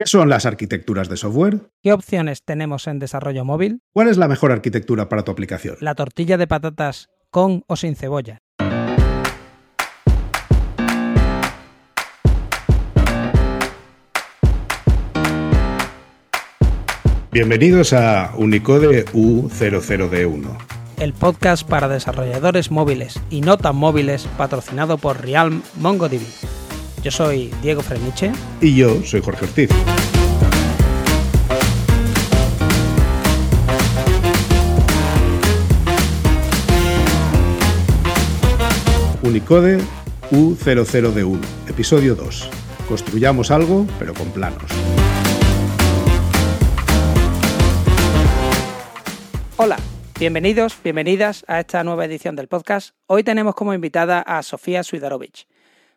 ¿Qué son las arquitecturas de software? ¿Qué opciones tenemos en desarrollo móvil? ¿Cuál es la mejor arquitectura para tu aplicación? ¿La tortilla de patatas con o sin cebolla? Bienvenidos a Unicode U00D1. El podcast para desarrolladores móviles y no tan móviles patrocinado por Realm MongoDB. Yo soy Diego Freniche. Y yo soy Jorge Ortiz. Unicode U00D1, episodio 2. Construyamos algo, pero con planos. Hola, bienvenidos, bienvenidas a esta nueva edición del podcast. Hoy tenemos como invitada a Sofía Suidarovich.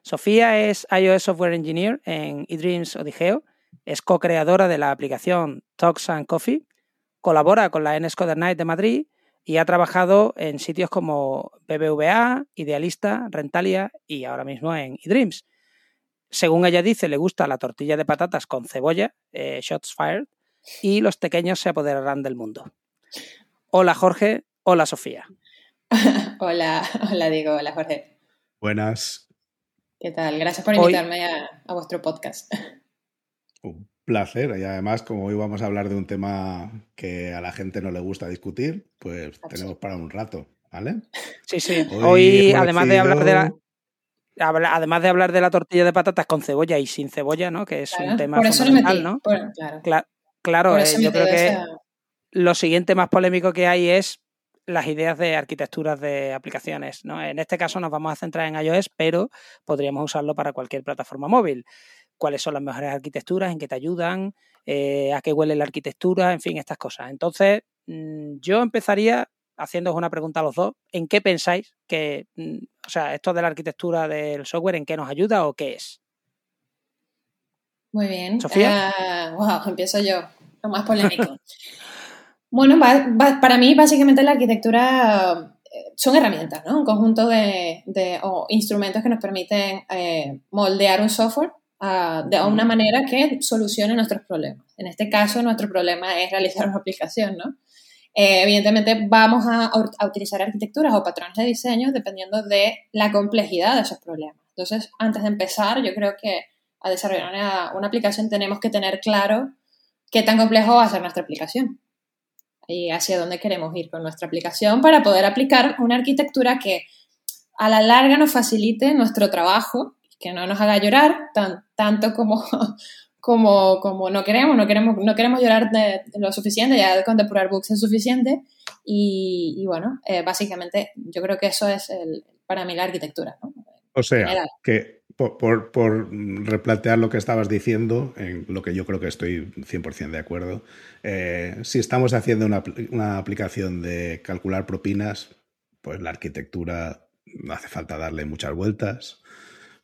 Sofía es iOS Software Engineer en eDreams Odigeo, es co-creadora de la aplicación Talks and Coffee, colabora con la NSCoder Night de Madrid y ha trabajado en sitios como BBVA, Idealista, Rentalia y ahora mismo en eDreams. Según ella dice, le gusta la tortilla de patatas con cebolla, eh, Shots Fired, y los pequeños se apoderarán del mundo. Hola Jorge, hola Sofía. hola, hola Diego, hola Jorge. Buenas. ¿Qué tal? Gracias por invitarme a, a, vuestro podcast. Un placer. Y además, como hoy vamos a hablar de un tema que a la gente no le gusta discutir, pues tenemos para un rato, ¿vale? Sí, sí. Hoy, además de hablar de la, además de hablar de la tortilla de patatas con cebolla y sin cebolla, ¿no? Que es un tema por eso fundamental, ¿no? Por, claro. claro, eh, yo creo que lo siguiente más polémico que hay es las ideas de arquitecturas de aplicaciones. ¿no? En este caso nos vamos a centrar en iOS, pero podríamos usarlo para cualquier plataforma móvil. ¿Cuáles son las mejores arquitecturas? ¿En qué te ayudan? Eh, ¿A qué huele la arquitectura? En fin, estas cosas. Entonces, mmm, yo empezaría haciéndoos una pregunta a los dos. ¿En qué pensáis que, mmm, o sea, esto de la arquitectura del software, en qué nos ayuda o qué es? Muy bien. ¿Sofía? Uh, wow, empiezo yo. Lo más polémico. Bueno, va, va, para mí básicamente la arquitectura eh, son herramientas, ¿no? Un conjunto de, de o instrumentos que nos permiten eh, moldear un software uh, de una manera que solucione nuestros problemas. En este caso, nuestro problema es realizar una aplicación, ¿no? Eh, evidentemente vamos a, a, utilizar arquitecturas o patrones de diseño dependiendo de la complejidad de esos problemas. Entonces, antes de empezar, yo creo que a desarrollar una, una aplicación tenemos que tener claro qué tan complejo va a ser nuestra aplicación y hacia dónde queremos ir con nuestra aplicación para poder aplicar una arquitectura que a la larga nos facilite nuestro trabajo, que no nos haga llorar tan, tanto como, como, como no queremos, no queremos, no queremos llorar de, de lo suficiente, ya con depurar bugs es suficiente y, y bueno, eh, básicamente yo creo que eso es el, para mí la arquitectura. ¿no? O sea, General. que por, por, por, replantear lo que estabas diciendo, en lo que yo creo que estoy 100% de acuerdo, eh, si estamos haciendo una, una, aplicación de calcular propinas, pues la arquitectura no hace falta darle muchas vueltas.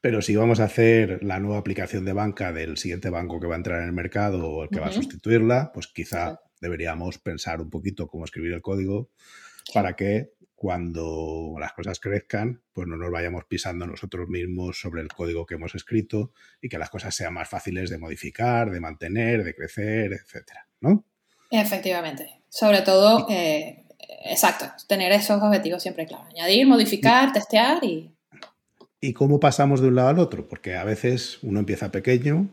Pero si vamos a hacer la nueva aplicación de banca del siguiente banco que va a entrar en el mercado o el que uh -huh. va a sustituirla, pues quizá deberíamos pensar un poquito cómo escribir el código para que cuando las cosas crezcan, pues no nos vayamos pisando nosotros mismos sobre el código que hemos escrito y que las cosas sean más fáciles de modificar, de mantener, de crecer, etcétera, ¿no? Efectivamente. Sobre todo, eh, exacto, tener esos objetivos siempre claros. Añadir, modificar, testear y... ¿Y cómo pasamos de un lado al otro? Porque a veces uno empieza pequeño,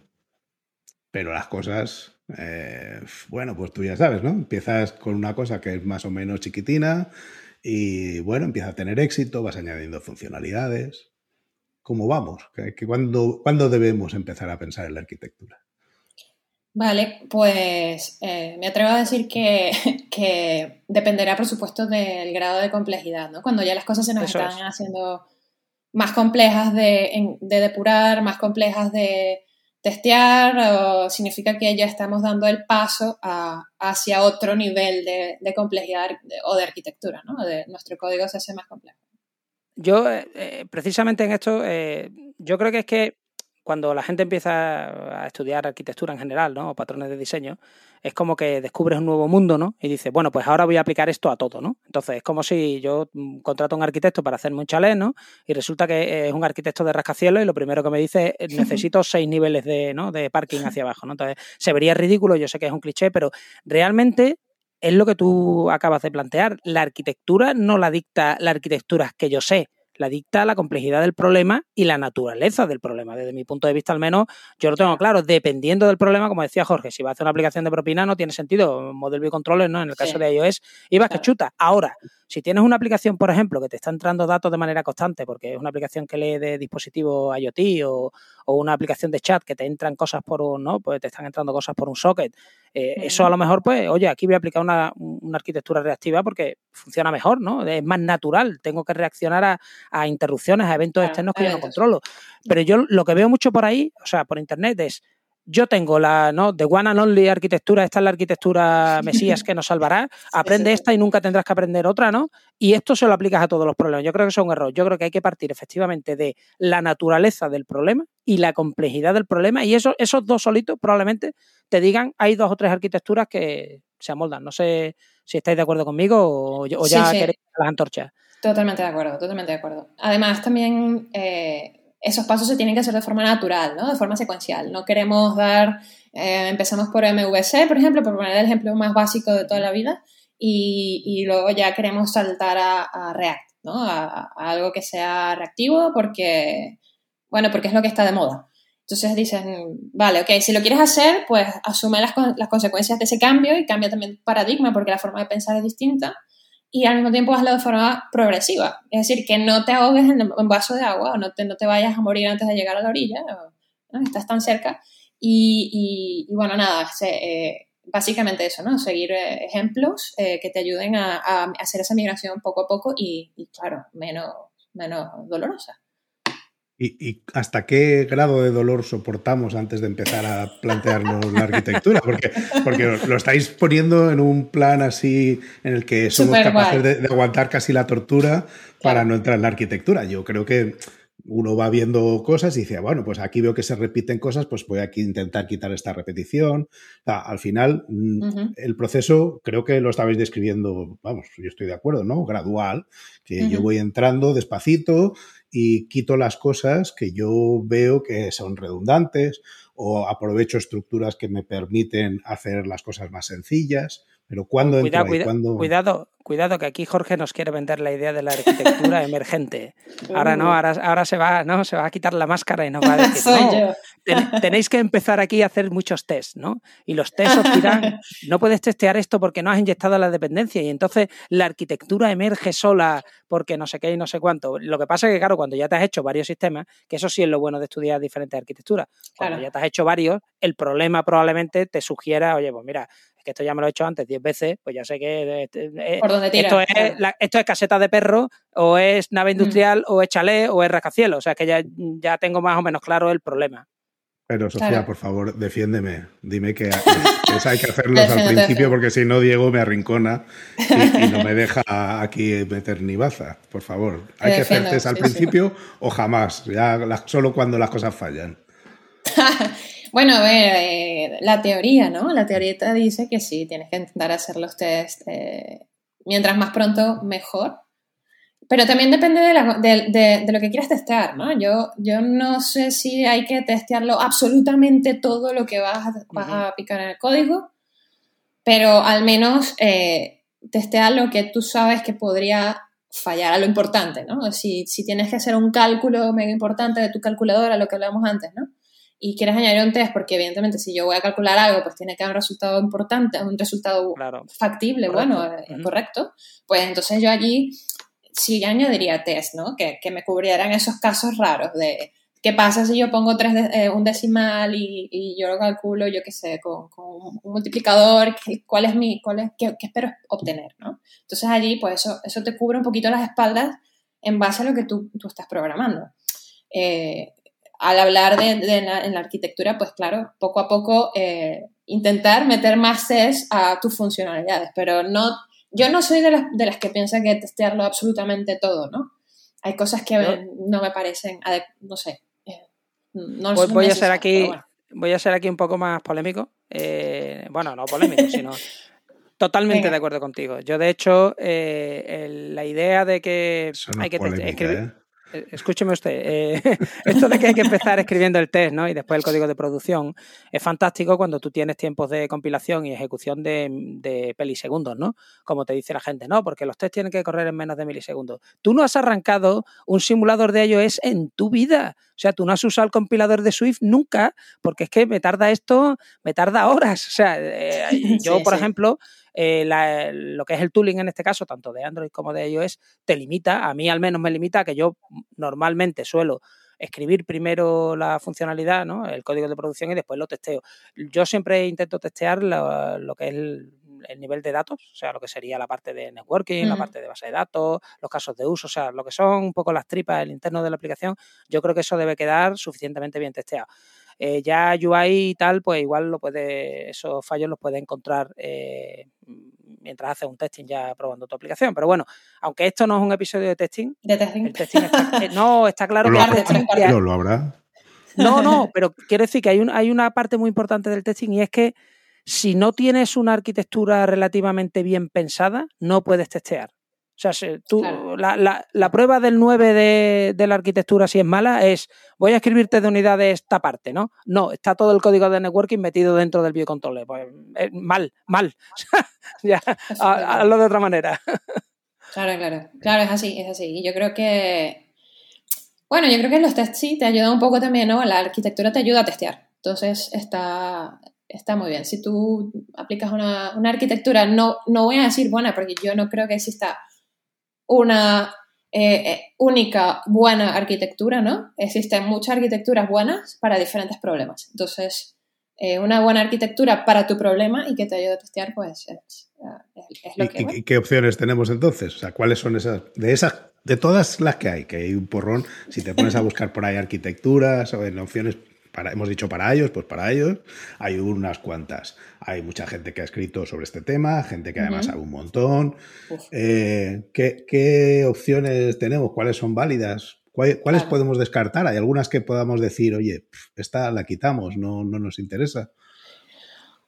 pero las cosas eh, bueno, pues tú ya sabes, ¿no? Empiezas con una cosa que es más o menos chiquitina, y bueno, empieza a tener éxito, vas añadiendo funcionalidades. ¿Cómo vamos? ¿Que, que cuándo, ¿Cuándo debemos empezar a pensar en la arquitectura? Vale, pues eh, me atrevo a decir que, que, dependerá, por supuesto, del grado de complejidad, ¿no? Cuando ya las cosas se nos Eso están es. haciendo más complejas de, de, depurar, más complejas de testear, significa que ya estamos dando el paso hacia otro nivel de, complejidad o de arquitectura, ¿no? De, nuestro código se hace más complejo. Yo, eh, precisamente en esto, eh, yo creo que es que cuando la gente empieza a estudiar arquitectura en general, ¿no? O patrones de diseño, es como que descubres un nuevo mundo, ¿no? Y dices, bueno, pues ahora voy a aplicar esto a todo, ¿no? Entonces, es como si yo mm, contrato a un arquitecto para hacerme un chalet, ¿no? Y resulta que es un arquitecto de rascacielos y lo primero que me dice es, necesito seis niveles de, ¿no? de parking hacia abajo, ¿no? Entonces, se vería ridículo, yo sé que es un cliché, pero realmente es lo que tú acabas de plantear. La arquitectura no la dicta la arquitectura que yo sé la dicta la complejidad del problema y la naturaleza del problema. Desde mi punto de vista, al menos, yo lo tengo claro. Dependiendo del problema, como decía Jorge, si va a hacer una aplicación de propina, no tiene sentido. Model View Controller, ¿no? En el caso de iOS, ibas que chuta. Ahora, si tienes una aplicación, por ejemplo, que te está entrando datos de manera constante, porque es una aplicación que lee de dispositivo IoT o, una aplicación de chat que te entran cosas por un, ¿no? Pues te están entrando cosas por un socket. Eh, eso a lo mejor, pues, oye, aquí voy a aplicar una, arquitectura reactiva porque funciona mejor, ¿no? Es más natural. Tengo que reaccionar a, interrupciones, a eventos externos que yo no controlo. Pero yo lo que veo mucho por ahí, o sea, por internet es yo tengo la, ¿no? The One and Only arquitectura, esta es la arquitectura Mesías que nos salvará, aprende esta y nunca tendrás que aprender otra, ¿no? Y esto se lo aplicas a todos los problemas. Yo creo que eso es un error. Yo creo que hay que partir efectivamente de la naturaleza del problema y la complejidad del problema y eso, esos dos solitos probablemente te digan, hay dos o tres arquitecturas que se amoldan. No sé si estáis de acuerdo conmigo o, ya queréis las antorchas. Totalmente de acuerdo, totalmente de acuerdo. Además, también... Eh, esos pasos se tienen que hacer de forma natural, ¿no? de forma secuencial. No queremos dar, eh, empezamos por MVC, por ejemplo, por poner el ejemplo más básico de toda la vida, y, luego ya queremos saltar a, React, ¿no? A, algo que sea reactivo porque, bueno, porque es lo que está de moda. Entonces dicen, vale, ok, si lo quieres hacer, pues asume las, las consecuencias de ese cambio y cambia también paradigma porque la forma de pensar es distinta y al mismo tiempo hazlo de forma progresiva. Es decir, que no te ahogues en un vaso de agua o no te, no te vayas a morir antes de llegar a la orilla, estás tan cerca. Y, y, bueno, nada, eh, básicamente eso, ¿no? Seguir eh, ejemplos eh, que te ayuden a, a, hacer esa migración poco a poco y, y claro, menos, menos dolorosa. ¿Y, hasta qué grado de dolor soportamos antes de empezar a plantearnos la arquitectura? Porque, porque lo estáis poniendo en un plan así en el que somos capaces de, aguantar casi la tortura para no entrar en la arquitectura. Yo creo que uno va viendo cosas y dice, bueno, pues aquí veo que se repiten cosas, pues voy a intentar quitar esta repetición. al final, mm, el proceso creo que lo estabais describiendo, vamos, yo estoy de acuerdo, ¿no? Gradual, que yo voy entrando despacito y quito las cosas que yo veo que son redundantes o aprovecho estructuras que me permiten hacer las cosas más sencillas. Pero cuando cuidado, cuidado, cuidado, que aquí Jorge nos quiere vender la idea de la arquitectura emergente. Ahora no, ahora, ahora se va, no, se va a quitar la máscara y nos va a decir, no, tenéis que empezar aquí a hacer muchos tests, ¿no? Y los tests os dirán, no puedes testear esto porque no has inyectado la dependencia y entonces la arquitectura emerge sola porque no sé qué y no sé cuánto. Lo que pasa es que, claro, cuando ya te has hecho varios sistemas, que eso sí es lo bueno de estudiar diferentes arquitecturas, cuando ya te has hecho varios, el problema probablemente te sugiera, oye, pues mira, que esto ya me lo he hecho antes 10 veces, pues ya sé que este, eh, esto, es, esto es caseta de perro, o es nave mm. industrial, o es chalet, o es rascacielos. O sea que ya, ya tengo más o menos claro el problema. Pero Sofía, por favor, defiéndeme. Dime que, hay que hacerlos al principio porque si no, Diego me arrincona y, no me deja aquí meter ni baza. Por favor, ¿hay que hacer test al principio o jamás? Ya solo cuando las cosas fallan. Bueno, a ver, eh, la teoría, ¿no? La teoría te dice que sí, tienes que intentar hacer los test eh, mientras más pronto, mejor. Pero también depende de, lo que quieras testear, ¿no? Yo, yo no sé si hay que testearlo absolutamente todo lo que vas a, a picar en el código, pero al menos eh, testear lo que tú sabes que podría fallar a lo importante, ¿no? Si, si tienes que hacer un cálculo mega importante de tu calculadora, lo que hablábamos antes, ¿no? Y quieres añadir un test, porque evidentemente si yo voy a calcular algo, pues tiene que haber un resultado importante, un resultado factible, bueno, eh, correcto, pues entonces yo allí sí añadiría test, ¿no? Que, que, me cubrieran esos casos raros de qué pasa si yo pongo tres eh, un decimal y, y, yo lo calculo, yo qué sé, con, con un multiplicador, cuál es mi, cuál es, qué, espero obtener, ¿no? Entonces allí, pues eso, eso te cubre un poquito las espaldas en base a lo que tú, tú estás programando. Eh, al hablar de, en, la, arquitectura, pues claro, poco a poco eh, intentar meter más test a tus funcionalidades, pero no, yo no soy de las, de las que piensa que testearlo absolutamente todo, ¿no? Hay cosas que no me parecen, no sé. Eh, No Voy, voy a ser aquí, bueno. voy a ser aquí un poco más polémico. Eh, bueno, no polémico, sino totalmente Venga. de acuerdo contigo. Yo, de hecho, eh, el- la idea de que Eso no hay es que polémica, escribir. ¿Eh? Escúcheme usted, eh, esto de que hay que empezar escribiendo el test ¿no? y después el código de producción es fantástico cuando tú tienes tiempos de compilación y ejecución de, de milisegundos, ¿no? Como te dice la gente, no, porque los tests tienen que correr en menos de milisegundos. Tú no has arrancado un simulador de iOS en tu vida. O sea, tú no has usado el compilador de Swift nunca, porque es que me tarda esto, me tarda horas. O sea, eh, yo, Sí, por sí. ejemplo, eh, la- lo que es el tooling en este caso, tanto de Android como de iOS, te limita, a mí al menos me limita a que yo normalmente suelo escribir primero la funcionalidad, ¿no? el código de producción y después lo testeo. Yo siempre intento testear lo, lo que es el, el nivel de datos, o sea, lo que sería la parte de networking, la parte de base de datos, los casos de uso, o sea, lo que son un poco las tripas, el interno de la aplicación, yo creo que eso debe quedar suficientemente bien testeado. Eh, ya UI y tal, pues igual lo puede, esos fallos los puedes encontrar eh, mientras haces un testing ya probando tu aplicación. Pero bueno, aunque esto no es un episodio de testing, De testing. el testing está, eh, no, está claro Lo que Parte, testing- lo habrá. no, no, pero quiero decir que hay, un- hay una parte muy importante del testing y es que si no tienes una arquitectura relativamente bien pensada, no puedes testear. O sea, si tú, Claro. La, la- prueba del 9 de, de la arquitectura, si es mala, es voy a escribirte de unidades esta parte, ¿no? No, está todo el código de networking metido dentro del view controller. Pues, eh, mal, mal. ya, ha- hazlo de otra manera. Claro, claro. Claro, es así, es así. Y yo creo que. Bueno, yo creo que los tests sí te ayudan un poco también, ¿no? La arquitectura te ayuda a testear. Entonces está, está muy bien. Si tú aplicas una, una arquitectura, no, no voy a decir buena, porque yo no creo que exista una eh, eh, única buena arquitectura, ¿no? Existen muchas arquitecturas buenas para diferentes problemas. Entonces, eh, una buena arquitectura para tu problema y que te ayude a testear, pues es, es- es lo ¿Y, que. y- bueno. y qué opciones tenemos entonces? O sea, ¿cuáles son esas? De esas, de todas las que hay, que hay un porrón, si te pones a buscar por ahí arquitecturas o en opciones, para, hemos dicho para ellos, pues para ellos, hay unas cuantas. Hay mucha gente que ha escrito sobre este tema, gente que además Ujú. sabe un montón. Eh, ¿qué, qué opciones tenemos? ¿Cuáles son válidas? ¿Cuál- ¿Cuáles Claro. podemos descartar? Hay algunas que podamos decir, oye, esta la quitamos, no, no nos interesa.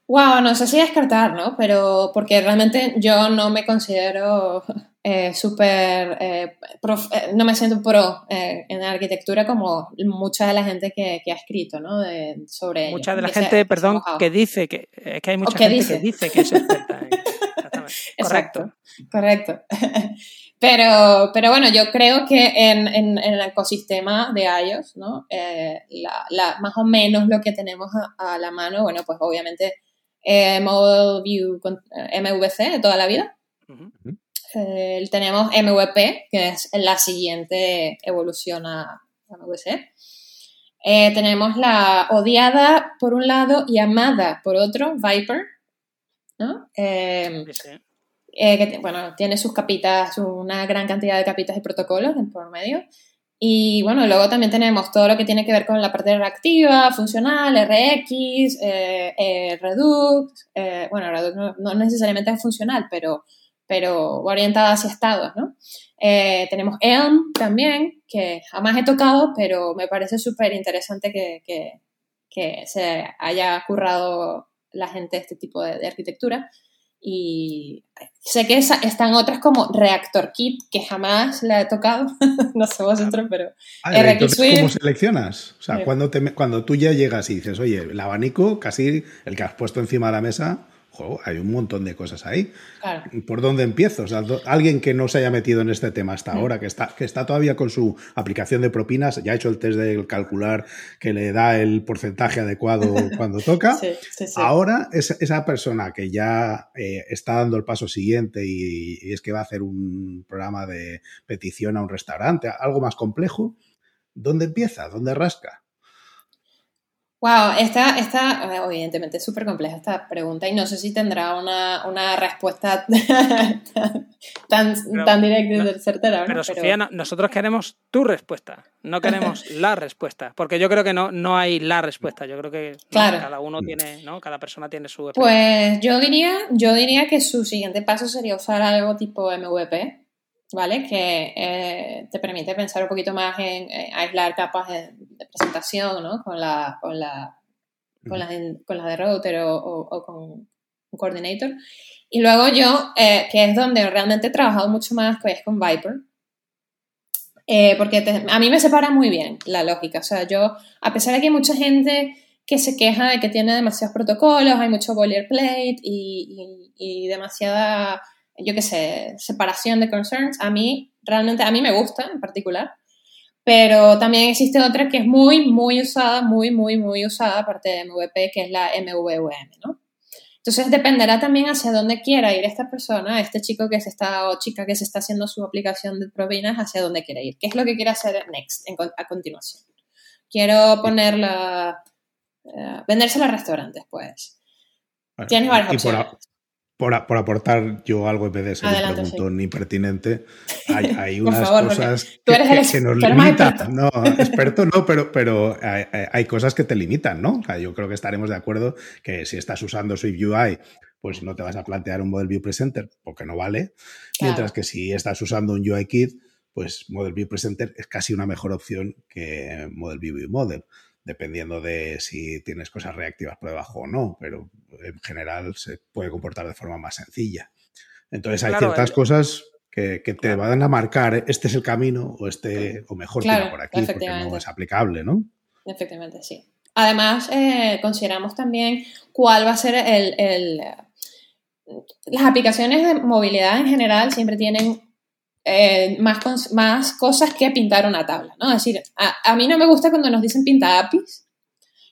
Wow, no sé si descartar, ¿no? Pero porque realmente yo no me considero eh, súper, eh, prof- eh, no me siento pro eh, en la arquitectura como mucha de la gente que, que ha escrito, ¿no? De- sobre ello, Mucha de la que gente, perdón, mojado. que dice que es que hay mucha que gente dice. que dice que es experta. en- Exactamente. Exacto, correcto. Pero, pero bueno, yo creo que en, en- en el ecosistema de iOS, ¿no? Eh, la, la- más o menos lo que tenemos a, a la mano, bueno, pues obviamente eh, Model View con- eh, MVC de toda la vida. Ujú. Eh, tenemos MVP, que es la siguiente evolución a a MVC. Eh, tenemos la odiada por un lado y amada por otro, Viper, ¿no? Eh, que bueno, tiene sus capitas, una gran cantidad de capitas y protocolos en por medio. Y bueno, luego también tenemos todo lo que tiene que ver con la parte reactiva, funcional, RX, eh, eh, Redux. eh, bueno, Redux no, no necesariamente es funcional, pero, pero orientada hacia estados, ¿no? Eh, tenemos Elm también, que jamás he tocado, pero me parece súper interesante que, que, que se haya currado la gente este tipo de, de arquitectura. Y sé que esa- están otras como Reactor Kit, que jamás la he tocado, no sé vosotros, pero Ah, RX entonces, Swift. ¿cómo seleccionas? O sea, Sí. cuando, te, cuando tú ya llegas y dices, oye, el abanico, casi el que has puesto encima de la mesa, jo, hay un montón de cosas ahí. claro, ¿Por dónde empiezo? O sea, alguien que no se haya metido en este tema hasta Mm. ahora, que está, que está todavía con su aplicación de propinas, ya ha hecho el test del calcular que le da el porcentaje adecuado cuando toca. sí, sí, sí. Ahora, esa, esa persona que ya eh, está dando el paso siguiente y, y es que va a hacer un programa de petición a un restaurante, algo más complejo, ¿dónde empieza? ¿Dónde rasca? Wow, esta, esta eh, evidentemente es súper compleja esta pregunta y no sé si tendrá una, una respuesta tan, Pero- tan directa y no, certera. ¿no? Pero Sofía, no- nosotros queremos tu respuesta, no queremos la respuesta, porque yo creo que no, no hay la respuesta, yo creo que cada uno tiene, ¿no? Cada persona tiene su. Pues yo diría, yo diría que su siguiente paso sería usar algo tipo MVP, ¿vale? Que eh, te permite pensar un poquito más en, aislar capas de, presentación, ¿no? Con la, con la, con la, con la de router o, con un coordinator. Y luego yo, eh, que es donde realmente he trabajado mucho más, que es con Viper. Eh, porque a mí me separa muy bien la lógica. O sea, yo, a pesar de que hay mucha gente que se queja de que tiene demasiados protocolos, hay mucho boilerplate y, y, y demasiada yo qué sé, separación de concerns, a mí realmente, a mí me gusta en particular, pero también existe otra que es muy, muy usada, muy, muy, muy usada, aparte de MVP, que es la MVVM, ¿no? Entonces dependerá también hacia dónde quiera ir esta persona, este chico que se está, o chica que se está haciendo su aplicación de provinas, hacia dónde quiere ir, qué es lo que quiere hacer next, a continuación. Quiero ponerla, uh, vendérsela a restaurantes, pues. Tienes varias opciones por, aportar yo algo en vez de ser un preguntón impertinente, hay, unas cosas que, nos limitan. No, experto no, pero, pero hay, cosas que te limitan, ¿no? yo creo que estaremos de acuerdo que si estás usando Swift UI, pues no te vas a plantear un Model View Presenter porque no vale. Mientras que si estás usando un UI Kit, pues Model View Presenter es casi una mejor opción que Model View View Model dependiendo de si tienes cosas reactivas por debajo o no, pero en general se puede comportar de forma más sencilla. Entonces hay ciertas cosas que, te van a marcar, este es el camino o este, o mejor claro, por aquí, porque no es aplicable, ¿no? Efectivamente, sí. Además, eh, consideramos también cuál va a ser el, el... Las aplicaciones de movilidad en general siempre tienen eh, más, más cosas que pintar una tabla, ¿no? Es decir, a, mí no me gusta cuando nos dicen pinta APIs,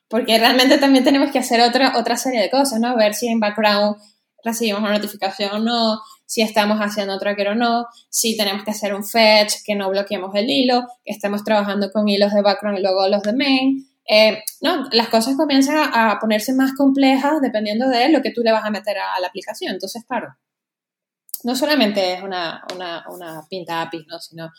porque realmente también tenemos que hacer otra, otra serie de cosas, ¿no? Ver si en background recibimos una notificación o no, si estamos haciendo tracker o no, si tenemos que hacer un fetch, que no bloqueemos el hilo, que estemos trabajando con hilos de background y luego los de main. Eh, no, las cosas comienzan a, a, ponerse más complejas dependiendo de lo que tú le vas a meter a la aplicación. Entonces, claro, no solamente es una, pinta API, ¿no? sino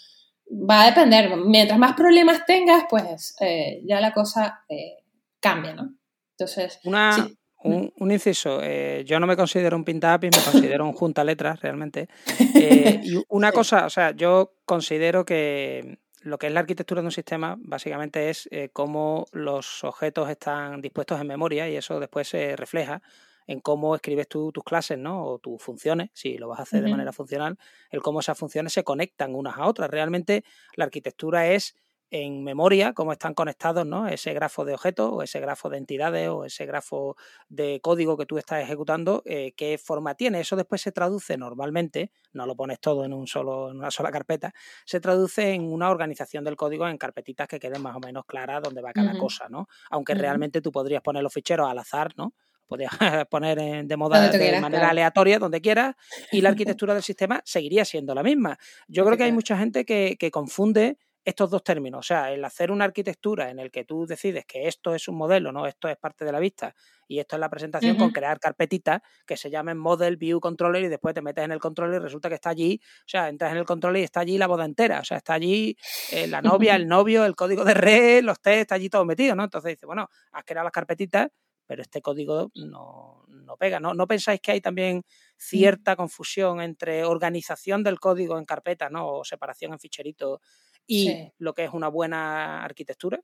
va a depender. Mientras más problemas tengas, pues eh, ya la cosa eh, cambia, ¿no? Entonces, una, un, inciso, eh, yo no me considero un pinta API, me considero un junta letras realmente. y una cosa, o sea, yo considero que lo que es la arquitectura de un sistema básicamente es cómo los objetos están dispuestos en memoria y eso después se refleja en cómo escribes tú tus clases, ¿no? O tus funciones, si lo vas a hacer de manera funcional, el cómo esas funciones se conectan unas a otras. Realmente la arquitectura es en memoria cómo están conectados, ¿no? Ese grafo de objetos o ese grafo de entidades o ese grafo de código que tú estás ejecutando, eh, qué forma tiene. Eso después se traduce normalmente, no lo pones todo en un solo, en una sola carpeta, se traduce en una organización del código en carpetitas que queden más o menos claras donde va cada cosa, ¿no? Aunque realmente tú podrías poner los ficheros al azar, ¿no? Podías poner de moda de manera aleatoria, donde quieras, y la arquitectura del sistema seguiría siendo la misma. Yo creo que hay mucha gente que, confunde estos dos términos, o sea, el hacer una arquitectura en el que tú decides que esto es un modelo, no, esto es parte de la vista y esto es la presentación con crear carpetitas que se llamen Model View Controller y después te metes en el controller y resulta que está allí, o sea, entras en el controller y está allí la boda entera, o sea, está allí eh, la novia, el novio, el código de red, los test, está allí todo metido, ¿no? Entonces dice, bueno, has creado las carpetitas pero este código no, pega. ¿no? ¿no? pensáis que hay también cierta confusión entre organización del código en carpeta ¿no? o separación en ficherito y lo que es una buena arquitectura?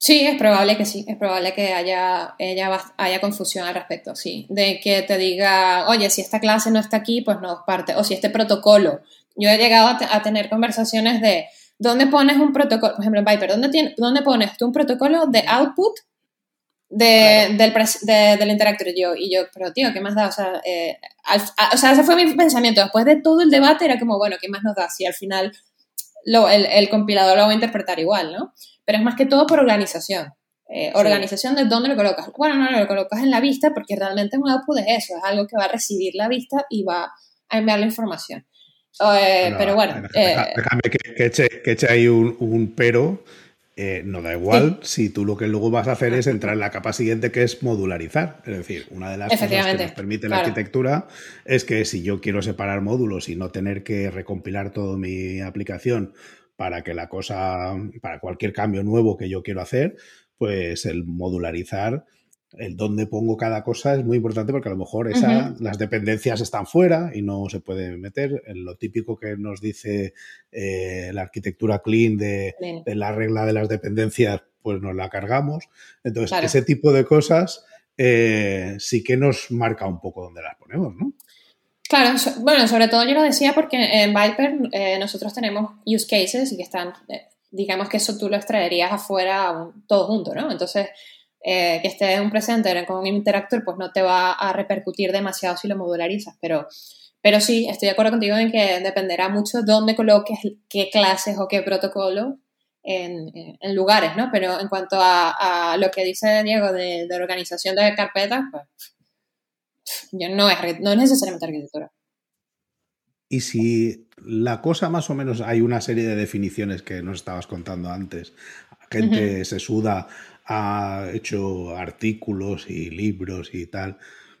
Sí, es probable que sí, es probable que haya, haya confusión al respecto, sí. De que te diga, oye, si esta clase no está aquí, pues no parte. O si este protocolo. Yo he llegado a, tener conversaciones de, ¿dónde pones un protocolo? Por ejemplo, en Viper, ¿dónde, ¿dónde pones tú un protocolo de output de, del, de, del interactor yo, y yo, pero tío, ¿qué más da? O sea, eh, o sea, ese fue mi pensamiento. Después de todo el debate era como, bueno, ¿qué más nos da? Si al final lo, el, el, compilador lo va a interpretar igual, ¿no? Pero es más que todo por organización. Eh, organización de dónde lo colocas. Bueno, no, lo colocas en la vista porque realmente un output es eso, es algo que va a recibir la vista y va a enviar la información. Eh, pero bueno. Déjame que, que, eche, que eche ahí un, un pero eh, no da igual si tú lo que luego vas a hacer es entrar en la capa siguiente que es modularizar. Es decir, una de las cosas que nos permite la arquitectura es que si yo quiero separar módulos y no tener que recompilar toda mi aplicación para que la cosa, para cualquier cambio nuevo que yo quiero hacer, pues el modularizar el dónde pongo cada cosa es muy importante porque a lo mejor esa, las dependencias están fuera y no se puede meter. En lo típico que nos dice eh, la arquitectura clean de, la regla de las dependencias, pues nos la cargamos. Entonces, ese tipo de cosas eh, sí que nos marca un poco dónde las ponemos, ¿no? Claro, bueno, sobre todo yo lo decía porque en Viper eh, nosotros tenemos use cases y que están, digamos que eso tú lo extraerías afuera todo junto, ¿no? Entonces, eh, que esté un presenter con un interactor, pues no te va a repercutir demasiado si lo modularizas. Pero, pero sí, estoy de acuerdo contigo en que dependerá mucho dónde coloques qué clases o qué protocolo en, en lugares, ¿no? Pero en cuanto a, lo que dice Diego de, de, organización de carpetas, pues yo no es, no es necesariamente arquitectura. Y si la cosa más o menos, hay una serie de definiciones que nos estabas contando antes, gente se suda ha hecho artículos y libros y tal.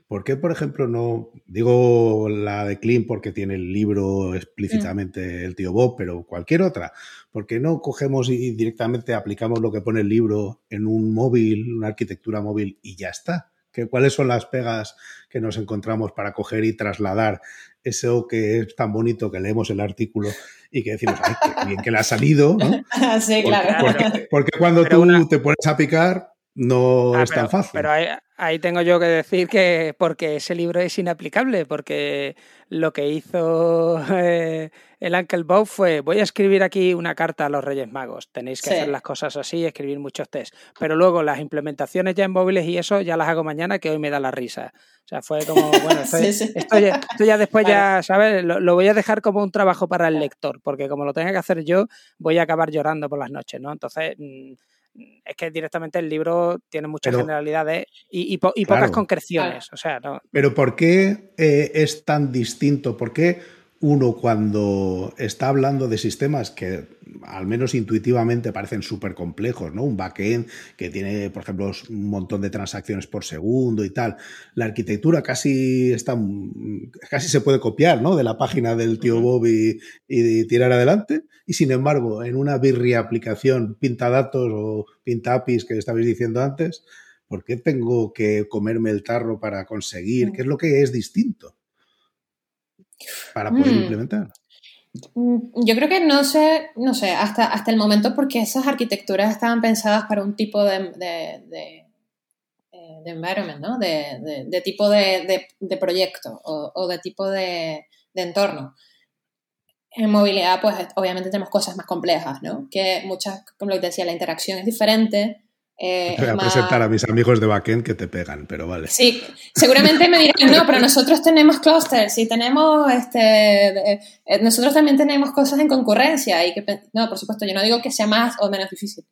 ¿Por qué, por ejemplo, no digo la de Clean porque tiene el libro explícitamente el tío Bob, pero cualquier otra? ¿Por qué no cogemos y directamente aplicamos lo que pone el libro en un móvil, una arquitectura móvil y ya está? ¿Qué, ¿Cuáles son las pegas que nos encontramos para coger y trasladar eso que es tan bonito que leemos el artículo y que decimos, ay, qué bien que le ha salido, ¿no? sí, claro. Porque, cuando tú te pones a picar, no ah, es tan fácil. Pero ahí, tengo yo que decir que porque ese libro es inaplicable, porque lo que hizo eh, el Uncle Bob fue, voy a escribir aquí una carta a los Reyes Magos, tenéis que hacer las cosas así, escribir muchos test, pero luego las implementaciones ya en móviles y eso ya las hago mañana que hoy me da la risa. O sea, fue como, bueno, esto, ya, después ya, ¿sabes? Lo, voy a dejar como un trabajo para el lector, porque como lo tenga que hacer yo, voy a acabar llorando por las noches, ¿no? Entonces, mm, es que directamente el libro tiene muchas generalidades y, pocas concreciones. O sea, no. Pero ¿por qué eh, es tan distinto? ¿Por qué uno cuando está hablando de sistemas que al menos intuitivamente parecen súper complejos, ¿no? Un backend que tiene, por ejemplo, un montón de transacciones por segundo y tal. La arquitectura casi está, casi se puede copiar, ¿no? De la página del tío Bob y, tirar adelante. Y sin embargo, en una birria aplicación pinta datos o pinta APIs que estabais diciendo antes, ¿por qué tengo que comerme el tarro para conseguir? Mm. ¿Qué es lo que es distinto? Para poder mm. implementar? Mm, yo creo que no sé, no sé, hasta, hasta el momento porque esas arquitecturas estaban pensadas para un tipo de, de, de, eh, environment, ¿no? De, tipo de, proyecto o, de tipo de, entorno. En movilidad, pues obviamente tenemos cosas más complejas, ¿no? Que muchas, como lo que decía, la interacción es diferente, eh, voy a presentar a mis amigos de backend que te pegan, pero vale. Sí, seguramente me dirán, no, pero nosotros tenemos clusters y tenemos, este, eh, nosotros también tenemos cosas en concurrencia y que, no, por supuesto, yo no digo que sea más o menos difícil,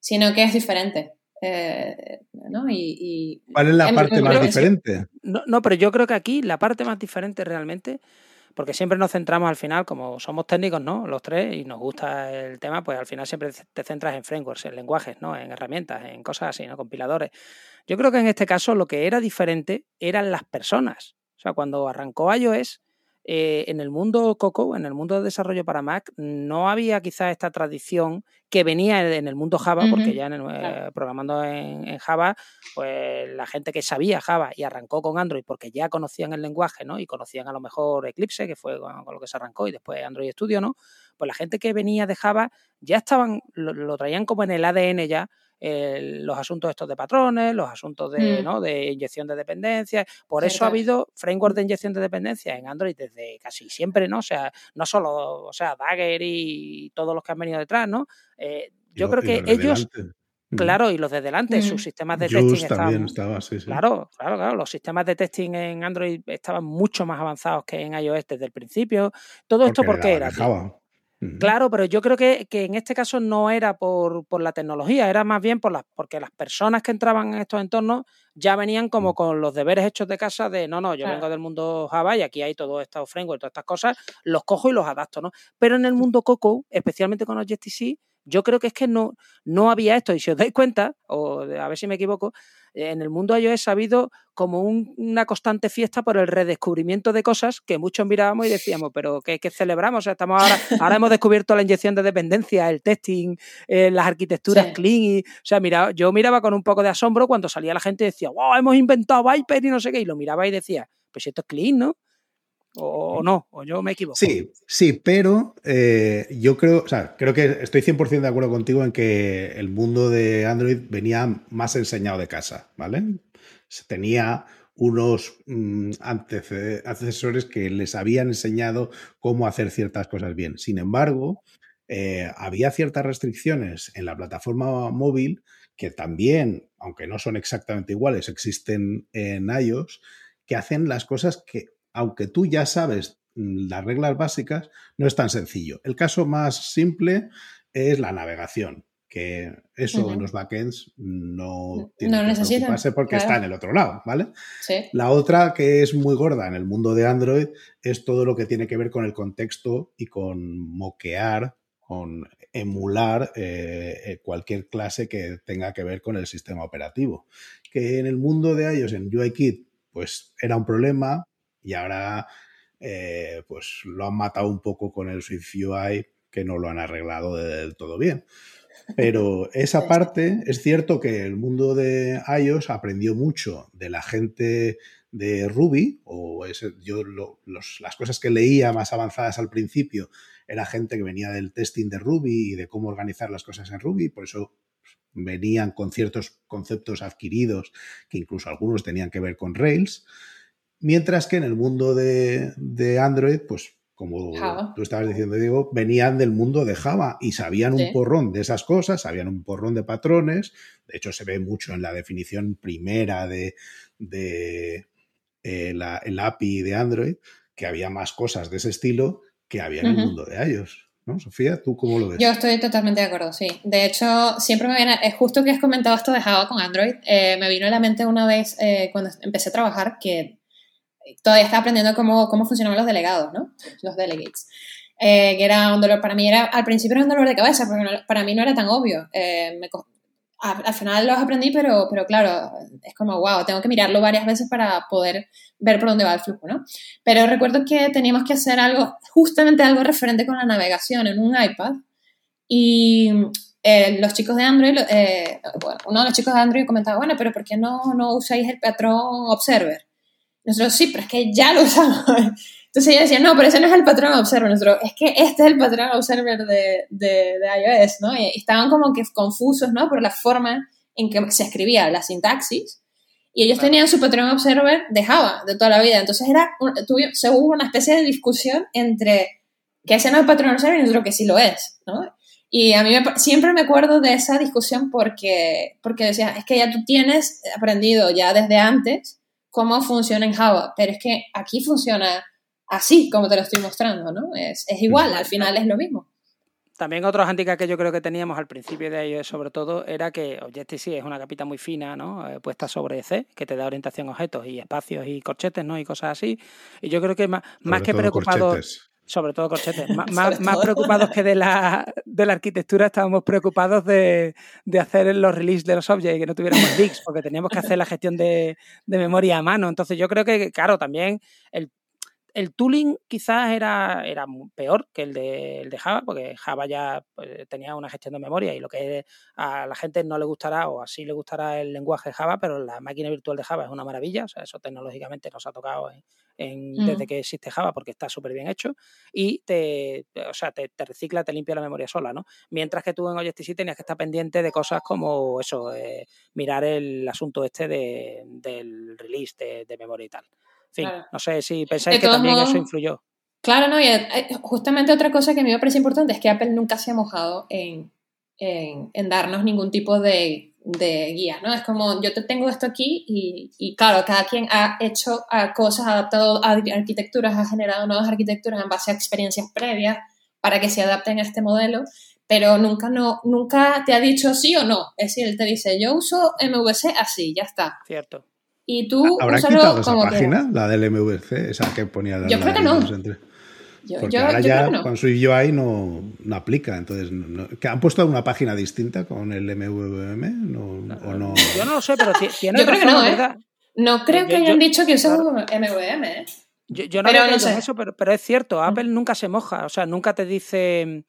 sino que es diferente. Eh, ¿no? y, ¿Cuál es la parte más diferente? No, no, pero yo creo que aquí la parte más diferente realmente porque siempre nos centramos al final, como somos técnicos, ¿no? Los tres, y nos gusta el tema, pues al final siempre te centras en frameworks, en lenguajes, ¿no? En herramientas, en cosas así, ¿no? Compiladores. Yo creo que en este caso lo que era diferente eran las personas. O sea, cuando arrancó iOS, eh, en el mundo Coco, en el mundo de desarrollo para Mac, no había quizás esta tradición que venía en el mundo Java, porque ya eh, programando en, Java, pues la gente que sabía Java y arrancó con Android porque ya conocían el lenguaje, ¿no? Y conocían a lo mejor Eclipse, que fue con, lo que se arrancó, y después Android Studio, ¿no? Pues la gente que venía de Java ya estaban, lo traían como en el ADN ya, los asuntos estos de patrones, los asuntos de, mm. ¿no? de inyección de dependencias. Por eso ha habido framework de inyección de dependencias en Android desde casi siempre, ¿no? O sea, no solo, o sea, Dagger y todos los que han venido detrás, ¿no? Eh, yo creo que ellos... Claro, y los de delante, sus sistemas de testing estaban. Claro, claro, claro. Los sistemas de testing en Android estaban mucho más avanzados que en iOS desde el principio. Todo esto, ¿por qué era? Claro, pero yo creo que, en este caso no era por, la tecnología, era más bien por las, porque las personas que entraban en estos entornos ya venían como mm. con los deberes hechos de casa de no, no, yo vengo del mundo Java y aquí hay todo estos frameworks, todas estas cosas, los cojo y los adapto, ¿no? Pero en el mundo Coco, especialmente con Objective-C, yo creo que es que no, no había esto. Y si os dais cuenta, o a ver si me equivoco, en el mundo iOS ha habido como una constante fiesta por el redescubrimiento de cosas que muchos mirábamos y decíamos, pero ¿qué, celebramos? O sea, estamos ahora, ahora hemos descubierto la inyección de dependencia, el testing, eh, las arquitecturas clean. Y, o sea, mira, yo miraba con un poco de asombro cuando salía la gente y decía, wow, hemos inventado Viper y no sé qué, y lo miraba y decía, pues esto es clean, ¿no? O, no, o yo me equivoco. Sí, sí, pero eh, yo creo, o sea, creo que estoy 100% de acuerdo contigo en que el mundo de Android venía más enseñado de casa, ¿vale? Tenía unos mm, antecesores que les habían enseñado cómo hacer ciertas cosas bien. Sin embargo, eh, había ciertas restricciones en la plataforma móvil que también, aunque no son exactamente iguales, existen en iOS, que hacen las cosas que aunque tú ya sabes mm, las reglas básicas, no es tan sencillo. El caso más simple es la navegación, que eso en los backends no tiene que preocuparse porque está en el otro lado, ¿vale? La otra que es muy gorda en el mundo de Android es todo lo que tiene que ver con el contexto y con moquear, con emular eh, eh, cualquier clase que tenga que ver con el sistema operativo. Que en el mundo de iOS, en UIKit, pues era un problema, y ahora eh, pues lo han matado un poco con el Swift UI que no lo han arreglado del todo bien. Pero esa parte, es cierto que el mundo de iOS aprendió mucho de la gente de Ruby, o yo las cosas que leía más avanzadas al principio era gente que venía del testing de Ruby y de cómo organizar las cosas en Ruby, por eso venían con ciertos conceptos adquiridos que incluso algunos tenían que ver con Rails. Mientras que en el mundo de, Android, pues como tú estabas diciendo, Diego, venían del mundo de Java y sabían un porrón de esas cosas, sabían un porrón de patrones. De hecho, se ve mucho en la definición primera de, eh, la, el API de Android, que había más cosas de ese estilo que había en el mundo de iOS. ¿No? Sofía, ¿tú cómo lo ves? Yo estoy totalmente de acuerdo, sí. De hecho, siempre me viene, es justo que has comentado esto de Java con Android, eh, me vino a la mente una vez eh, cuando empecé a trabajar que todavía estaba aprendiendo cómo, cómo funcionaban los delegados, ¿no? Los delegates. Eh, que era un dolor, para mí era, al principio era un dolor de cabeza, porque para mí no era tan obvio. Eh, al final los aprendí, pero, pero claro, es como, wow, tengo que mirarlo varias veces para poder ver por dónde va el flujo, ¿no? Pero recuerdo que teníamos que hacer algo, justamente algo referente con la navegación en un iPad y eh, los chicos de Android, bueno, uno de los chicos de Android comentaba, bueno, pero ¿por qué no, no usáis el patrón Observer? Nosotros sí, pero es que ya lo usamos. Entonces ella decía, no, pero ese no es el patrón observer. Nosotros, es que este es el patrón observer de, de, iOS, ¿no? Y estaban como que confusos, ¿no? Por la forma en que se escribía la sintaxis. Y ellos tenían su patrón observer de Java, de toda la vida. Entonces era, se hubo una especie de discusión entre que ese no es el patrón observer y nosotros que sí lo es, ¿no? Y a mí siempre me acuerdo de esa discusión porque, porque decía, es que ya tú tienes aprendido ya desde antes cómo funciona en Java, pero es que aquí funciona así, como te lo estoy mostrando, ¿no? Es, igual, al final es lo mismo. También otro handicap que yo creo que teníamos al principio de ello, sobre todo, era que Objective-C es una capita muy fina, ¿no? Eh, puesta sobre C, que te da orientación a objetos y espacios y corchetes, ¿no? Y cosas así. Y yo creo que más, más que preocupados sobre todo corchetes. más, más, preocupados que de la, de la arquitectura, estábamos preocupados de, de hacer los release de los objects y que no tuviéramos digs, porque teníamos que hacer la gestión de, de, memoria a mano. Entonces yo creo que, claro, también el el tooling quizás era, era peor que el de, el de Java, porque Java ya pues, tenía una gestión de memoria y lo que a la gente no le gustará o así le gustará el lenguaje Java, pero la máquina virtual de Java es una maravilla, o sea, eso tecnológicamente nos ha tocado en, desde mm. que existe Java porque está súper bien hecho y te, o sea, te, recicla, te limpia la memoria sola, ¿no? Mientras que tú en Objective-C tenías que estar pendiente de cosas como eso, eh, mirar el asunto este de, del release de, de memoria y tal no sé si pensáis que también eso influyó. Claro, no, y eh, justamente otra cosa que a mí me parece importante es que Apple nunca se ha mojado en, en, darnos ningún tipo de, de, guía, ¿no? Es como, yo te tengo esto aquí y, y claro, cada quien ha hecho cosas, ha adaptado a arquitecturas, ha generado nuevas arquitecturas en base a experiencias previas para que se adapten a este modelo, pero nunca, no, nunca te ha dicho sí o no. Es decir, él te dice, yo uso MVC así, ya está. Cierto. Y tú ¿Habrá quitado esa página, la del MVC, esa que ponía Yo creo que no. Porque ahora ya con Swift UI no, no aplica. Entonces, ¿han puesto una página distinta con el MVVM? No, ¿o no? Yo no lo sé, pero tiene Yo creo que no, ¿eh? No creo que hayan dicho que usen MVM, ¿eh? Yo, no pero sé. eso, pero, pero, es cierto, mm. Apple nunca se moja, o sea, nunca te dice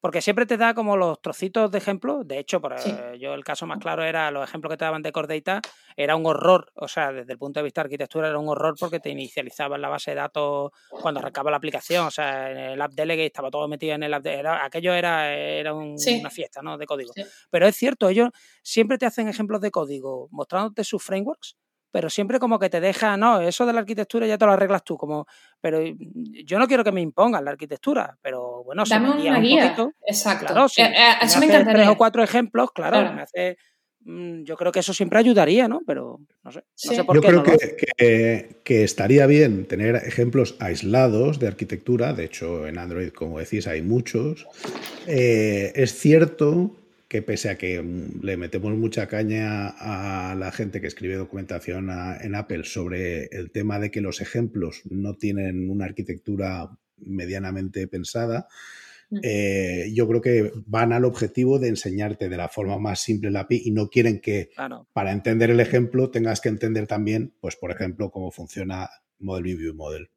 porque siempre te da como los trocitos de ejemplo. De hecho, por, eh, yo el caso más claro era los ejemplos que te daban de Core Data, era un horror. O sea, desde el punto de vista de arquitectura era un horror porque te inicializaba en la base de datos cuando arrancaba la aplicación. O sea, en el app delegate estaba todo metido en el app. Era, aquello era, era una fiesta ¿no? de código. Pero es cierto, ellos siempre te hacen ejemplos de código mostrándote sus frameworks pero siempre como que te deja, no, eso de la arquitectura ya te lo arreglas tú, como, pero yo no quiero que me impongan la arquitectura, pero bueno, Dame me una guía. Un poquito, Exacto. Claro, sí, eh, eh, eso me, encantaría. Tres o cuatro ejemplos, claro, me hace mm, yo creo que eso siempre ayudaría, ¿no? Pero no sé, no sé por yo qué. Yo creo que, que, estaría bien tener ejemplos aislados de arquitectura. De hecho, en Android, como decís, hay muchos. Eh, es cierto que pese a que mm, le metemos mucha caña a la gente que escribe documentación en Apple sobre el tema de que los ejemplos no tienen una arquitectura medianamente pensada, mm. eh, yo creo que van al objetivo de enseñarte de la forma más simple la API y no quieren que para entender el ejemplo tengas que entender también, pues por ejemplo, cómo funciona Model View Model.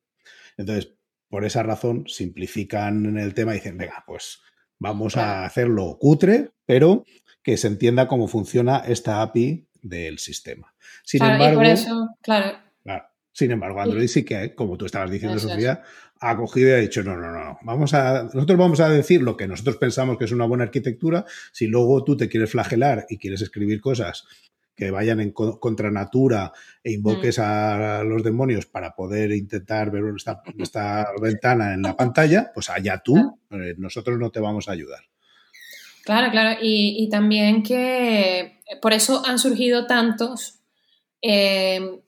Entonces, por esa razón, simplifican el tema y dicen, venga, pues Vamos a hacerlo cutre, pero que se entienda cómo funciona esta API del sistema. Sin embargo, por eso, claro. Sin embargo, Android sí que, como tú estabas diciendo, Sofía, ha cogido y ha dicho, no, no, no, vamos a, nosotros vamos a decir lo que nosotros pensamos que es una buena arquitectura. Si luego tú te quieres flagelar y quieres escribir cosas que vayan en contra natura e invoques mm. a los demonios para poder intentar ver esta, ventana en la pantalla, pues allá tú, eh, nosotros no te vamos a ayudar. Claro, claro, y, también que por eso han surgido tantos, eh,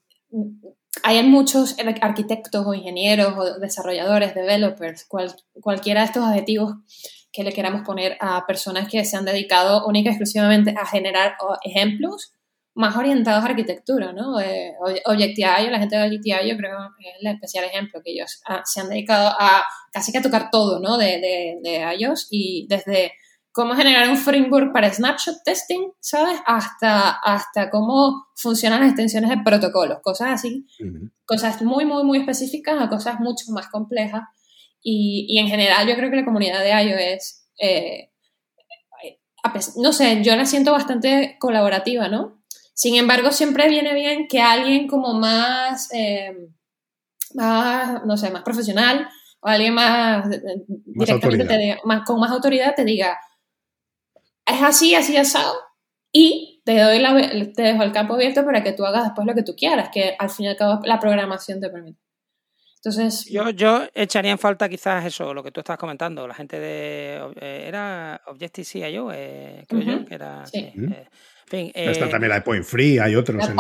hay muchos arquitectos o ingenieros o desarrolladores, developers, cualquiera de estos adjetivos que le queramos poner a personas que se han dedicado única y exclusivamente a generar ejemplos más orientados a arquitectura, ¿no? Eh, Objective la gente de Objective yo creo que es el especial ejemplo que ellos ah, se han dedicado a casi que a tocar todo, ¿no? De, de, de ellos y desde cómo generar un framework para snapshot testing, ¿sabes? Hasta, hasta cómo funcionan las extensiones de protocolos, cosas así, cosas muy, muy, muy específicas a cosas mucho más complejas. Y, y en general yo creo que la comunidad de iOS, eh, no sé, yo la siento bastante colaborativa, ¿no? Sin embargo, siempre viene bien que alguien como más, eh, más no sé, más profesional o alguien más, eh, directamente te diga, más, con más autoridad te diga, es así, así asado, y te, doy la, te dejo el campo abierto para que tú hagas después lo que tú quieras, que al fin y al cabo la programación te permite. Entonces, yo, yo echaría en falta quizás eso, lo que tú estás comentando, la gente de... Eh, ¿Era Objective-CIO? Eh, creo yo, que era... Sí. Esta también la de Point Free, hay otros en el,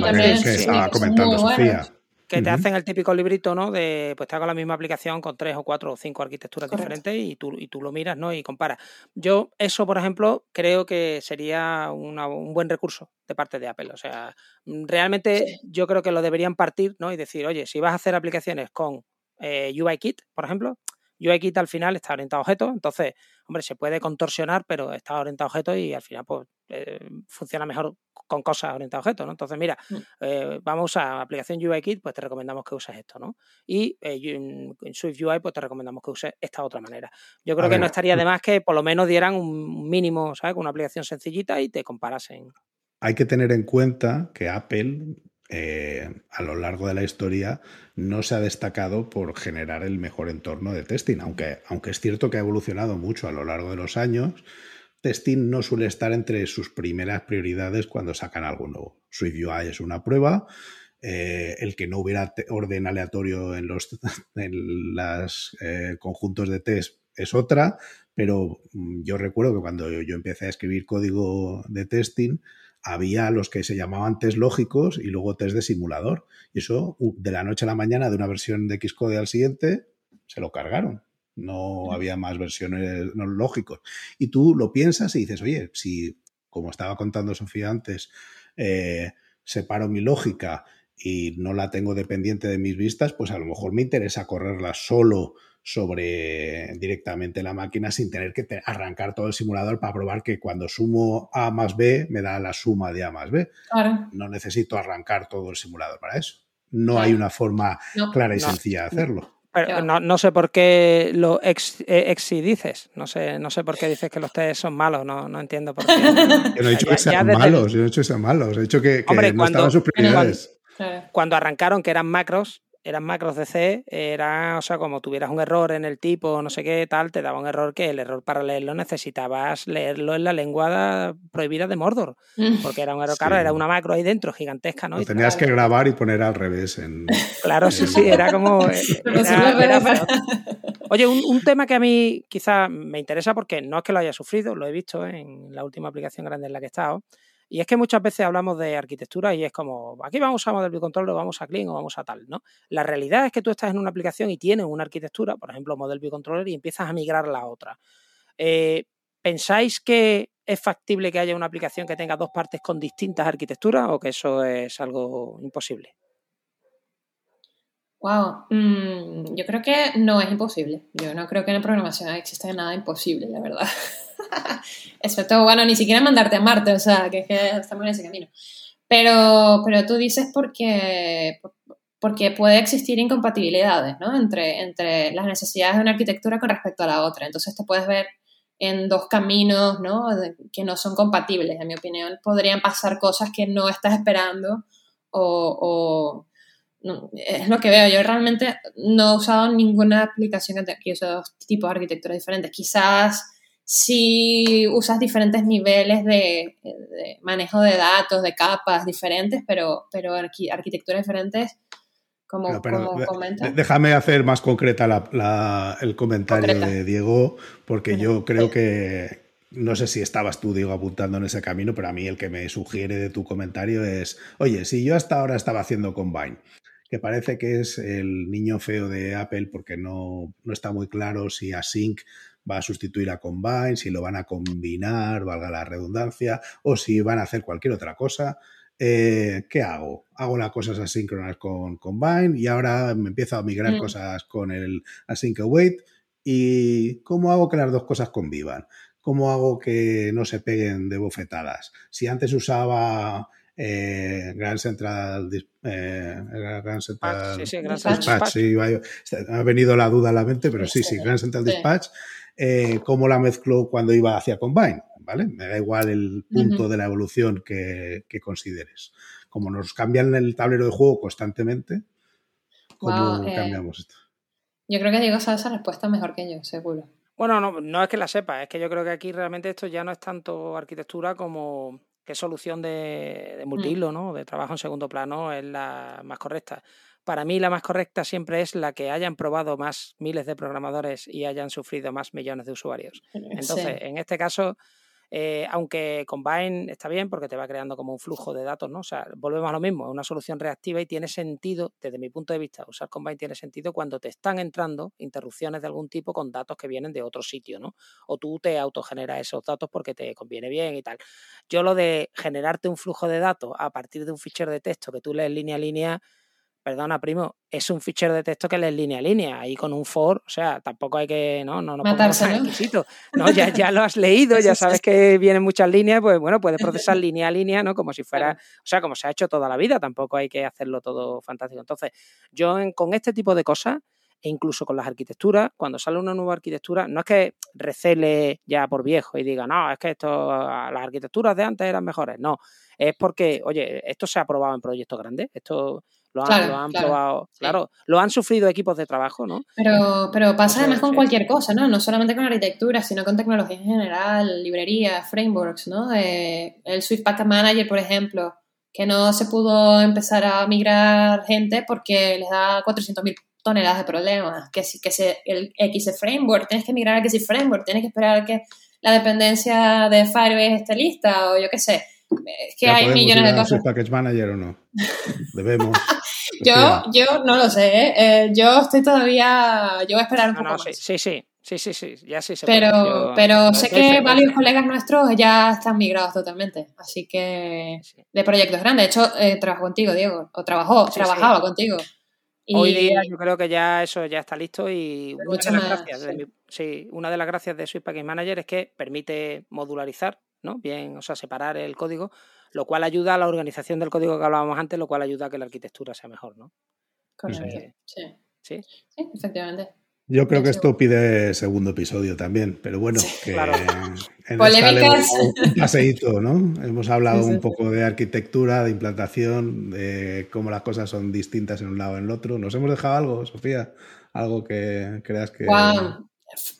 también, que estaba comentando Sofía. Que te hacen el típico librito, ¿no? De pues te hago la misma aplicación con tres o cuatro o cinco arquitecturas diferentes y tú, y tú lo miras, ¿no? Y comparas. Yo, eso, por ejemplo, creo que sería un buen recurso de parte de Apple. O sea, realmente yo creo que lo deberían partir, ¿no? Y decir, oye, si vas a hacer aplicaciones con eh, UIKit, por ejemplo, UIKit al final está orientado a objetos, entonces, hombre, se puede contorsionar, pero está orientado a objetos y al final, pues, eh, funciona mejor con cosas orientadas a objetos, ¿no? Entonces, mira, mm. eh, vamos a aplicación UIKit, pues te recomendamos que uses esto, ¿no? Y eh, en, Swift UI, pues te recomendamos que uses esta otra manera. Yo creo que no estaría de más que por lo menos dieran un mínimo, ¿sabes? Con una aplicación sencillita y te comparasen. Hay que tener en cuenta que Apple a lo largo de la historia no se ha destacado por generar el mejor entorno de testing, aunque, aunque es cierto que ha evolucionado mucho a lo largo de los años testing no suele estar entre sus primeras prioridades cuando sacan algo nuevo. SwiftUI es una prueba. Eh, el que no hubiera orden aleatorio en los en eh, conjuntos de test es otra, pero mm, yo recuerdo que cuando yo, empecé a escribir código de testing, había los que se llamaban test lógicos y luego test de simulador. Y eso, de la noche a la mañana, de una versión de Xcode al siguiente, se lo cargaron no había más versiones no lógicos. Y tú lo piensas y dices, oye, si, como estaba contando Sofía antes, eh, separo mi lógica y no la tengo dependiente de mis vistas, pues a lo mejor me interesa correrla solo sobre directamente la máquina sin tener que arrancar todo el simulador para probar que cuando sumo A más B me da la suma de A más B. No necesito arrancar todo el simulador para eso. No hay una forma clara y sencilla de hacerlo. Pero no, sé por qué lo ex, eh, dices. No sé, no sé por qué dices que los test son malos. No, no entiendo por qué. yo no he dicho que sean malos. Yo no he dicho que sean malos. He dicho que, no estaban sus prioridades. cuando arrancaron, que eran macros, eran macros de C, era, o sea, como tuvieras un error en el tipo, no sé qué, tal, te daba un error que el error para leerlo necesitabas leerlo en la lengua prohibida de Mordor, porque era un error, claro, era una macro ahí dentro, gigantesca, ¿no? Lo tenías que grabar y poner al revés. En, claro, sí, sí, era como... Oye, un, un, tema que a mí quizás me interesa porque no es que lo haya sufrido, lo he visto en la última aplicación grande en la que he estado, y es que muchas veces hablamos de arquitectura y es como, aquí vamos a Model View Controller, o vamos a Clean o vamos a tal, ¿no? La realidad es que tú estás en una aplicación y tienes una arquitectura, por ejemplo, Model View Controller, y empiezas a migrar la otra. Eh, ¿Pensáis que es factible que haya una aplicación que tenga dos partes con distintas arquitecturas o que eso es algo imposible? Wow, mm, yo creo que no es imposible. Yo no creo que en la programación exista nada imposible, la verdad. Excepto, bueno, ni siquiera mandarte a Marte, o sea, que, que estamos en ese camino. Pero, pero tú dices porque, porque puede existir incompatibilidades, ¿no? Entre, entre las necesidades de una arquitectura con respecto a la otra. Entonces te puedes ver en dos caminos, ¿no? Que no son compatibles, en mi opinión. Podrían pasar cosas que no estás esperando o, es lo que veo. Yo realmente no he usado ninguna aplicación que, use dos tipos de arquitectura diferentes. Quizás si usas diferentes niveles de, manejo de datos, de capas diferentes, pero, pero arquitecturas diferentes, como, Déjame hacer más concreta el comentario de Diego, porque yo creo que, no sé si estabas tú, Diego, apuntando en ese camino, pero a mí el que me sugiere de tu comentario es, oye, si yo hasta ahora estaba haciendo Combine, que parece que es el niño feo de Apple porque no, no está muy claro si Async va a sustituir a Combine, si lo van a combinar, valga la redundancia, o si van a hacer cualquier otra cosa. Eh, ¿Qué hago? Hago las cosas asíncronas con Combine y ahora me empiezo a migrar mm. cosas con el Async Await. ¿Y cómo hago que las dos cosas convivan? ¿Cómo hago que no se peguen de bofetadas? Si antes usaba eh, Grand Central, eh, Grand Central Dispatch, ha venido la duda a la mente, pero sí, sí, Grand Central Dispatch eh, cómo la mezclo cuando iba hacia Combine, ¿vale? Me da igual el punto de la evolución que, consideres. Como nos cambian el tablero de juego constantemente, ¿cómo eh, cambiamos esto? Yo creo que Diego sabe esa respuesta mejor que yo, seguro. Bueno, no, no es que la sepa, es que yo creo que aquí realmente esto ya no es tanto arquitectura como qué solución de, de multihilo, mm. ¿no? De trabajo en segundo plano es la más correcta. Para mí la más correcta siempre es la que hayan probado más miles de programadores y hayan sufrido más millones de usuarios. Entonces, en este caso, eh, aunque Combine está bien porque te va creando como un flujo de datos, ¿no? O sea, volvemos a lo mismo, es una solución reactiva y tiene sentido, desde mi punto de vista, usar Combine tiene sentido cuando te están entrando interrupciones de algún tipo con datos que vienen de otro sitio, ¿no? O tú te autogeneras esos datos porque te conviene bien y tal. Yo lo de generarte un flujo de datos a partir de un fichero de texto que tú lees línea a línea, perdona, primo, es un fichero de texto que lees línea a línea, ahí con un for, o sea, tampoco hay que, no, no, no Matarse, ¿no? No, ya, ya lo has leído, ya sabes que vienen muchas líneas, pues bueno, puedes procesar línea a línea, ¿no? Como si fuera, o sea, como se ha hecho toda la vida, tampoco hay que hacerlo todo fantástico. Entonces, yo con este tipo de cosas, e incluso con las arquitecturas, cuando sale una nueva arquitectura, no es que recele ya por viejo y diga, no, es que esto, las arquitecturas de antes eran mejores, no, es porque, oye, esto se ha probado en proyectos grandes, esto lo han, probado, claro, lo han sufrido equipos de trabajo, ¿no? Pero, pero pasa además con cualquier cosa, ¿no? No solamente con arquitectura, sino con tecnología en general, librerías, frameworks, ¿no? Eh, el Swift Packet Manager, por ejemplo, que no se pudo empezar a migrar gente porque les da 400.000 toneladas de problemas. Que si que se, el X Framework, tienes que migrar al X Framework, tienes que esperar a que la dependencia de Firebase esté lista o yo qué sé. Es que hay millones de cosas. Package Manager o no? Debemos. yo, yo no lo sé. ¿eh? ¿eh? yo estoy todavía. Yo voy a esperar un poco más. Sí, sí, sí, sí, sí, ya sí se Pero, pero sé que varios colegas nuestros ya están migrados totalmente. Así que. De proyectos grandes. De hecho, eh, trabajo contigo, Diego. O trabajó, trabajaba contigo. Hoy día yo creo que ya eso ya está listo y una de, las gracias sí. una de las gracias de Swift Package Manager es que permite modularizar, ¿no? Bien, o sea, separar el código, lo cual ayuda a la organización del código que hablábamos antes, lo cual ayuda a que la arquitectura sea mejor, ¿no? Correcto, sí. ¿Sí? Sí, efectivamente. Yo creo que esto pide segundo episodio también, pero bueno, que en Polémicas. un paseíto, ¿no? Hemos hablado un poco de arquitectura, de implantación, de cómo las cosas son distintas en un lado y en el otro. ¿Nos hemos dejado algo, Sofía? Algo que creas que...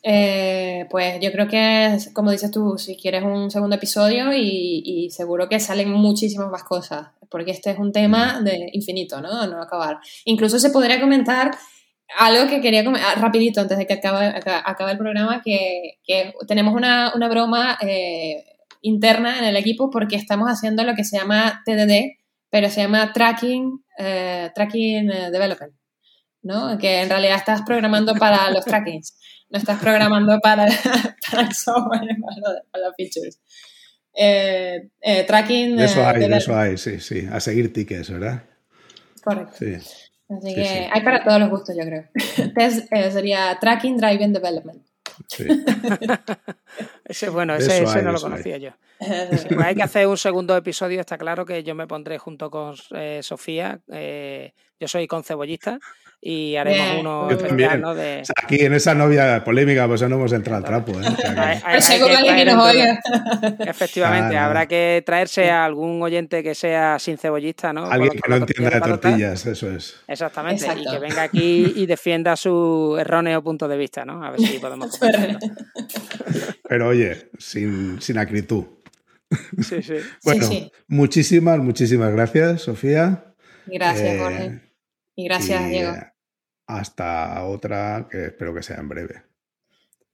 Eh, pues yo creo que, como dices tú, si quieres un segundo episodio y, y, seguro que salen muchísimas más cosas, porque este es un tema de infinito, ¿no? No acabar. Incluso se podría comentar algo que quería comentar ah, rapidito antes de que acabe, acabe el programa, que, que tenemos una, una broma eh, interna en el equipo porque estamos haciendo lo que se llama TDD, pero se llama Tracking, eh, tracking eh, Development, ¿no? Que en realidad estás programando para los trackings, no estás programando para, para el software, para, los features. tracking. eso hay, eso hay, sí, sí. A seguir tickets, ¿verdad? Correcto. Sí. Así que hay para todos los gustos, yo creo. Test eh, sería Tracking Driving Development. Sí. ese, bueno, ese, ese no lo conocía yo. Pues hay que hacer un segundo episodio, está claro que yo me pondré junto con eh, Sofía. Eh, yo soy concebollista y haremos uno especial, ¿no? De... aquí en esa novia polémica, pues no hemos entrado al trapo. ¿eh? Efectivamente, habrá que traerse a algún oyente que sea sin cebollista, ¿no? Alguien que no entienda de tortillas, eso es. Exactamente, y que venga aquí y defienda su erróneo punto de vista, ¿no? A ver si podemos. Pero oye, sin, sin acritud. Sí, sí. bueno, muchísimas, muchísimas gracias, Sofía. Gracias, eh, Jorge. Y gracias, Diego. Hasta otra que espero que sea en breve.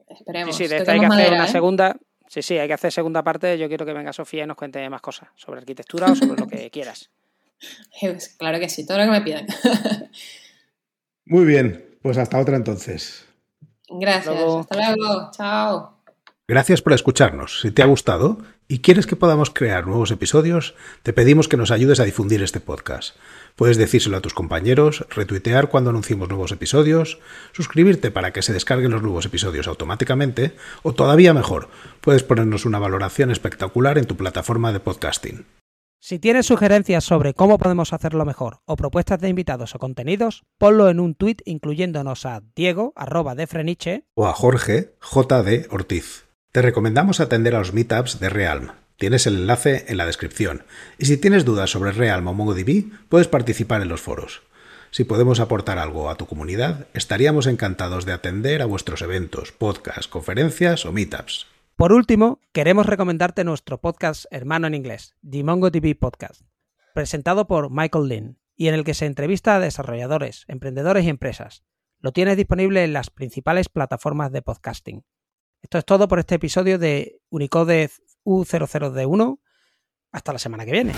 Esperemos. Sí, sí, de esta hay que hacer una ¿eh? segunda. Sí, sí, hay que hacer segunda parte. Yo quiero que venga Sofía y nos cuente más cosas sobre arquitectura o sobre lo que quieras. Claro que sí, todo lo que me pidan. Muy bien, pues hasta otra entonces. Gracias, hasta luego, chao. Gracias por escucharnos. Si te ha gustado y quieres que podamos crear nuevos episodios, te pedimos que nos ayudes a difundir este podcast. Puedes decírselo a tus compañeros, retuitear cuando anunciemos nuevos episodios, suscribirte para que se descarguen los nuevos episodios automáticamente, o todavía mejor, puedes ponernos una valoración espectacular en tu plataforma de podcasting. Si tienes sugerencias sobre cómo podemos hacerlo mejor o propuestas de invitados o contenidos, ponlo en un tuit incluyéndonos a Diego, arroba de Freniche, o a Jorge, JD Ortiz. Te recomendamos atender a los meetups de Realm. Tienes el enlace en la descripción. Y si tienes dudas sobre Realm o MongoDB, puedes participar en los foros. Si podemos aportar algo a tu comunidad, estaríamos encantados de atender a vuestros eventos, podcasts, conferencias o meetups. Por último, queremos recomendarte nuestro podcast hermano en inglés, The MongoDB Podcast, presentado por Michael Lynn y en el que se entrevista a desarrolladores, emprendedores y empresas. Lo tienes disponible en las principales plataformas de podcasting. Esto es todo por este episodio de Unicode U00D1. Hasta la semana que viene.